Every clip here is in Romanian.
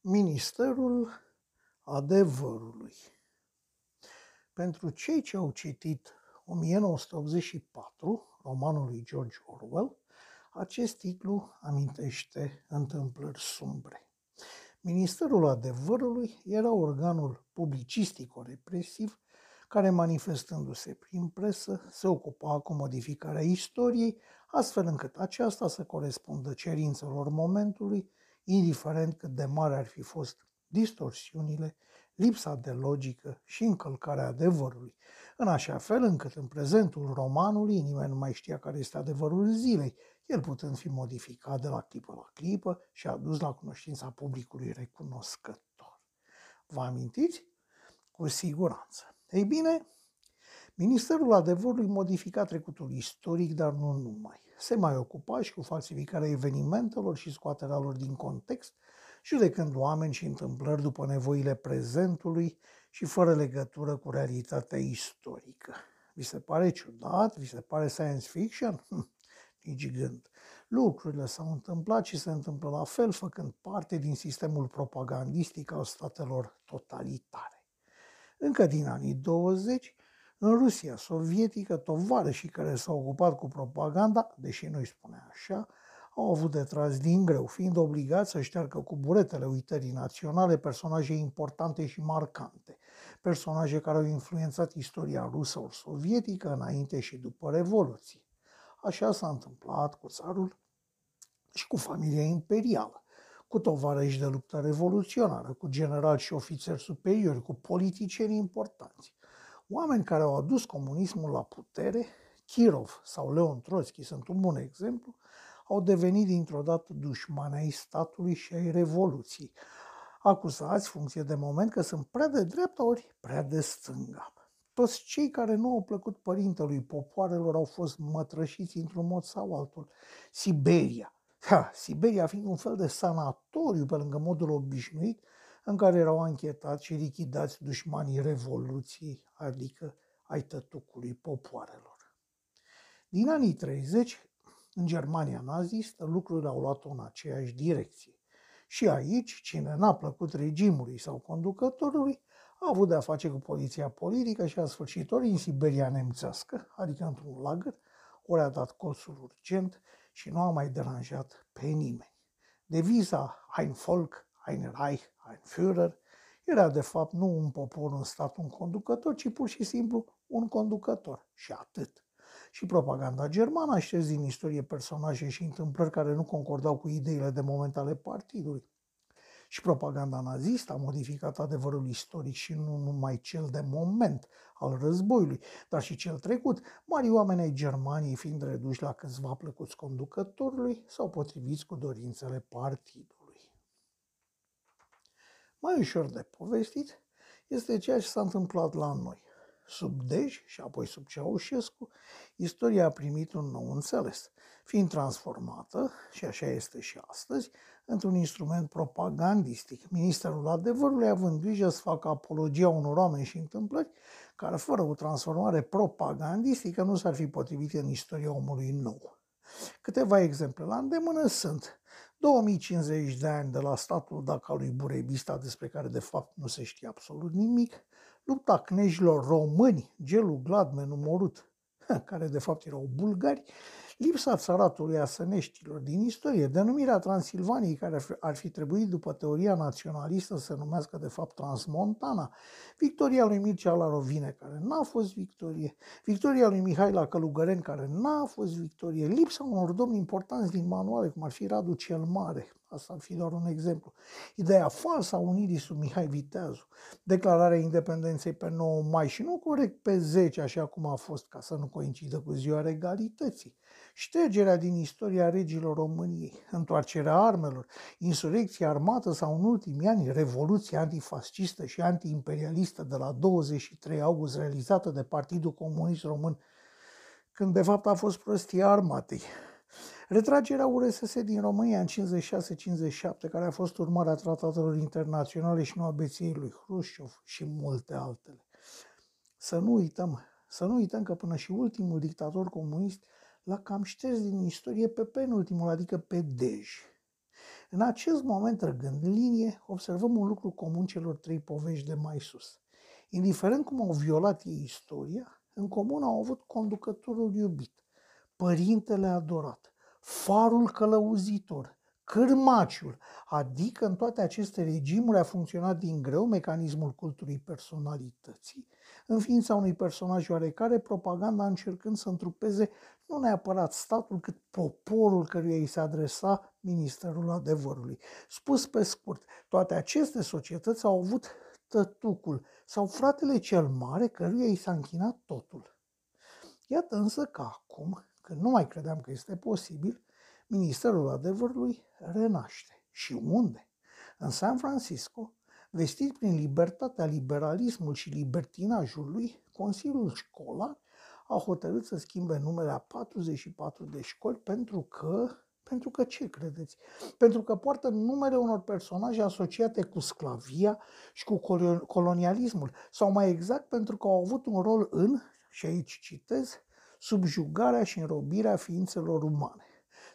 Ministerul Adevărului Pentru cei ce au citit 1984, romanul lui George Orwell, acest titlu amintește întâmplări sumbre. Ministerul Adevărului era organul publicistico-represiv care, manifestându-se prin presă, se ocupa cu modificarea istoriei, astfel încât aceasta să corespundă cerințelor momentului, indiferent cât de mare ar fi fost distorsiunile, lipsa de logică și încălcarea adevărului, în așa fel încât în prezentul romanului nimeni nu mai știa care este adevărul zilei, el putând fi modificat de la clipă la clipă și adus la cunoștința publicului recunoscător. Vă amintiți? Cu siguranță. Ei bine, Ministerul Adevărului modifica trecutul istoric, dar nu numai. Se mai ocupa și cu falsificarea evenimentelor și scoaterea lor din context, judecând oameni și întâmplări după nevoile prezentului și fără legătură cu realitatea istorică. Vi se pare ciudat? Vi se pare science fiction? Hm, nici gând. Lucrurile s-au întâmplat și se întâmplă la fel, făcând parte din sistemul propagandistic al statelor totalitare. Încă din anii 20, în Rusia sovietică, tovarășii care s-au ocupat cu propaganda, deși nu-i spune așa, au avut de tras din greu, fiind obligați să șteargă cu buretele uitării naționale personaje importante și marcante, personaje care au influențat istoria rusă ori sovietică înainte și după Revoluție. Așa s-a întâmplat cu țarul și cu familia imperială, cu tovarăși de luptă revoluționară, cu generali și ofițeri superiori, cu politicieni importanți. Oameni care au adus comunismul la putere, Kirov sau Leon Trotsky sunt un bun exemplu, au devenit dintr-o dată dușmani ai statului și ai revoluției, acuzați, funcție de moment, că sunt prea de dreapta ori prea de stânga. Toți cei care nu au plăcut părintelui popoarelor au fost mătrășiți într-un mod sau altul. Siberia, Ha, Siberia fiind un fel de sanatoriu pe lângă modul obișnuit în care erau anchetați și lichidați dușmanii revoluției, adică ai tătucului popoarelor. Din anii 30, în Germania nazistă, lucrurile au luat în aceeași direcție. Și aici, cine n-a plăcut regimului sau conducătorului, a avut de-a face cu poliția politică și a sfârșit ori în Siberia nemțească, adică într-un lagăr, ori a dat cosul urgent și nu a mai deranjat pe nimeni. Deviza Ein Volk, Ein Reich, Ein Führer era de fapt nu un popor, un stat, un conducător, ci pur și simplu un conducător și atât. Și propaganda germană a șters din istorie personaje și întâmplări care nu concordau cu ideile de moment ale partidului. Și propaganda nazistă a modificat adevărul istoric și nu numai cel de moment al războiului, dar și cel trecut, mari oameni ai Germaniei fiind reduși la câțiva plăcuți conducătorului sau potriviți cu dorințele partidului. Mai ușor de povestit este ceea ce s-a întâmplat la noi. Sub Dej și apoi sub Ceaușescu, istoria a primit un nou înțeles, fiind transformată, și așa este și astăzi, într-un instrument propagandistic, Ministerul Adevărului având grijă să facă apologia unor oameni și întâmplări care, fără o transformare propagandistică, nu s-ar fi potrivit în istoria omului nou. Câteva exemple la îndemână sunt 2050 de ani de la statul Daca lui Burebista, despre care de fapt nu se știe absolut nimic, lupta cnejilor români, gelul Gladmen numărut, care de fapt erau bulgari, Lipsa țaratului asăneștilor din istorie, denumirea Transilvaniei, care ar fi trebuit după teoria naționalistă să se numească de fapt Transmontana, victoria lui Mircea la Rovine, care n-a fost victorie, victoria lui Mihai la Călugăreni, care n-a fost victorie, lipsa unor domni importanți din manuale, cum ar fi Radu cel Mare, Asta ar fi doar un exemplu. Ideea falsă a unirii sub Mihai Viteazu, declararea independenței pe 9 mai și nu corect pe 10, așa cum a fost, ca să nu coincidă cu ziua regalității. Ștergerea din istoria regilor României, întoarcerea armelor, insurecția armată sau în ultimii ani revoluția antifascistă și antiimperialistă de la 23 august realizată de Partidul Comunist Român, când de fapt a fost prostia armatei, Retragerea URSS din România în 56-57, care a fost urmarea tratatelor internaționale și nu a beției lui Hrușciov și multe altele. Să nu uităm, să nu uităm că până și ultimul dictator comunist l-a cam șters din istorie pe penultimul, adică pe Dej. În acest moment, răgând linie, observăm un lucru comun celor trei povești de mai sus. Indiferent cum au violat ei istoria, în comun au avut conducătorul iubit, părintele adorat, farul călăuzitor, cârmaciul, adică în toate aceste regimuri a funcționat din greu mecanismul culturii personalității, în ființa unui personaj oarecare, propaganda încercând să întrupeze nu neapărat statul, cât poporul căruia îi se adresa Ministerul Adevărului. Spus pe scurt, toate aceste societăți au avut tătucul sau fratele cel mare căruia îi s-a închinat totul. Iată însă că acum, când nu mai credeam că este posibil, Ministerul Adevărului renaște. Și unde? În San Francisco, vestit prin libertatea, liberalismul și libertinajul lui, Consiliul Școlar a hotărât să schimbe numele a 44 de școli pentru că pentru că ce credeți? Pentru că poartă numele unor personaje asociate cu sclavia și cu colonialismul, sau mai exact pentru că au avut un rol în, și aici citez, subjugarea și înrobirea ființelor umane,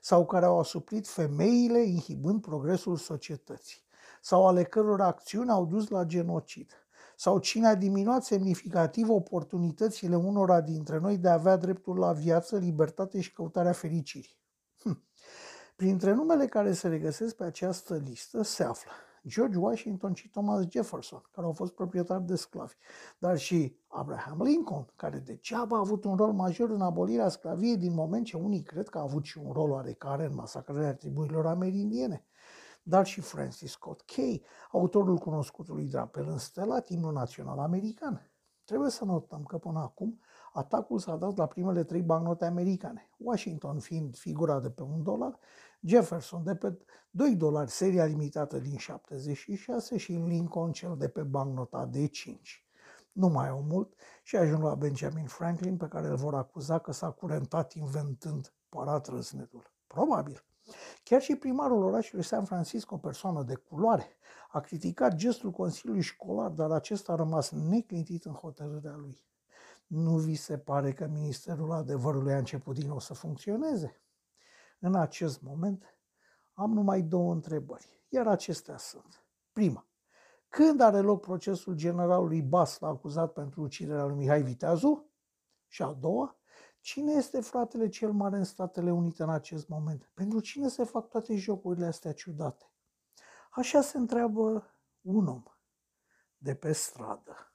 sau care au asuprit femeile inhibând progresul societății, sau ale căror acțiuni au dus la genocid, sau cine a diminuat semnificativ oportunitățile unora dintre noi de a avea dreptul la viață, libertate și căutarea fericirii. Hm. Printre numele care se regăsesc pe această listă se află George Washington și Thomas Jefferson, care au fost proprietari de sclavi, dar și Abraham Lincoln, care degeaba a avut un rol major în abolirea sclaviei din moment ce unii cred că a avut și un rol oarecare în masacrarea triburilor amerindiene, dar și Francis Scott Key, autorul cunoscutului drapel înstelat, imnul național american. Trebuie să notăm că până acum atacul s-a dat la primele trei bancnote americane, Washington fiind figura de pe un dolar, Jefferson de pe 2 dolari, seria limitată din 76 și Lincoln cel de pe bancnota de 5. Nu mai au mult și ajung la Benjamin Franklin pe care îl vor acuza că s-a curentat inventând paratrăznetul. Probabil. Chiar și primarul orașului San Francisco, o persoană de culoare, a criticat gestul Consiliului Școlar, dar acesta a rămas neclintit în hotărârea lui. Nu vi se pare că Ministerul Adevărului a început din nou să funcționeze? În acest moment am numai două întrebări, iar acestea sunt. Prima, când are loc procesul generalului Basla acuzat pentru uciderea lui Mihai Viteazu? Și a doua, cine este fratele cel mare în Statele Unite în acest moment? Pentru cine se fac toate jocurile astea ciudate? Așa se întreabă un om de pe stradă.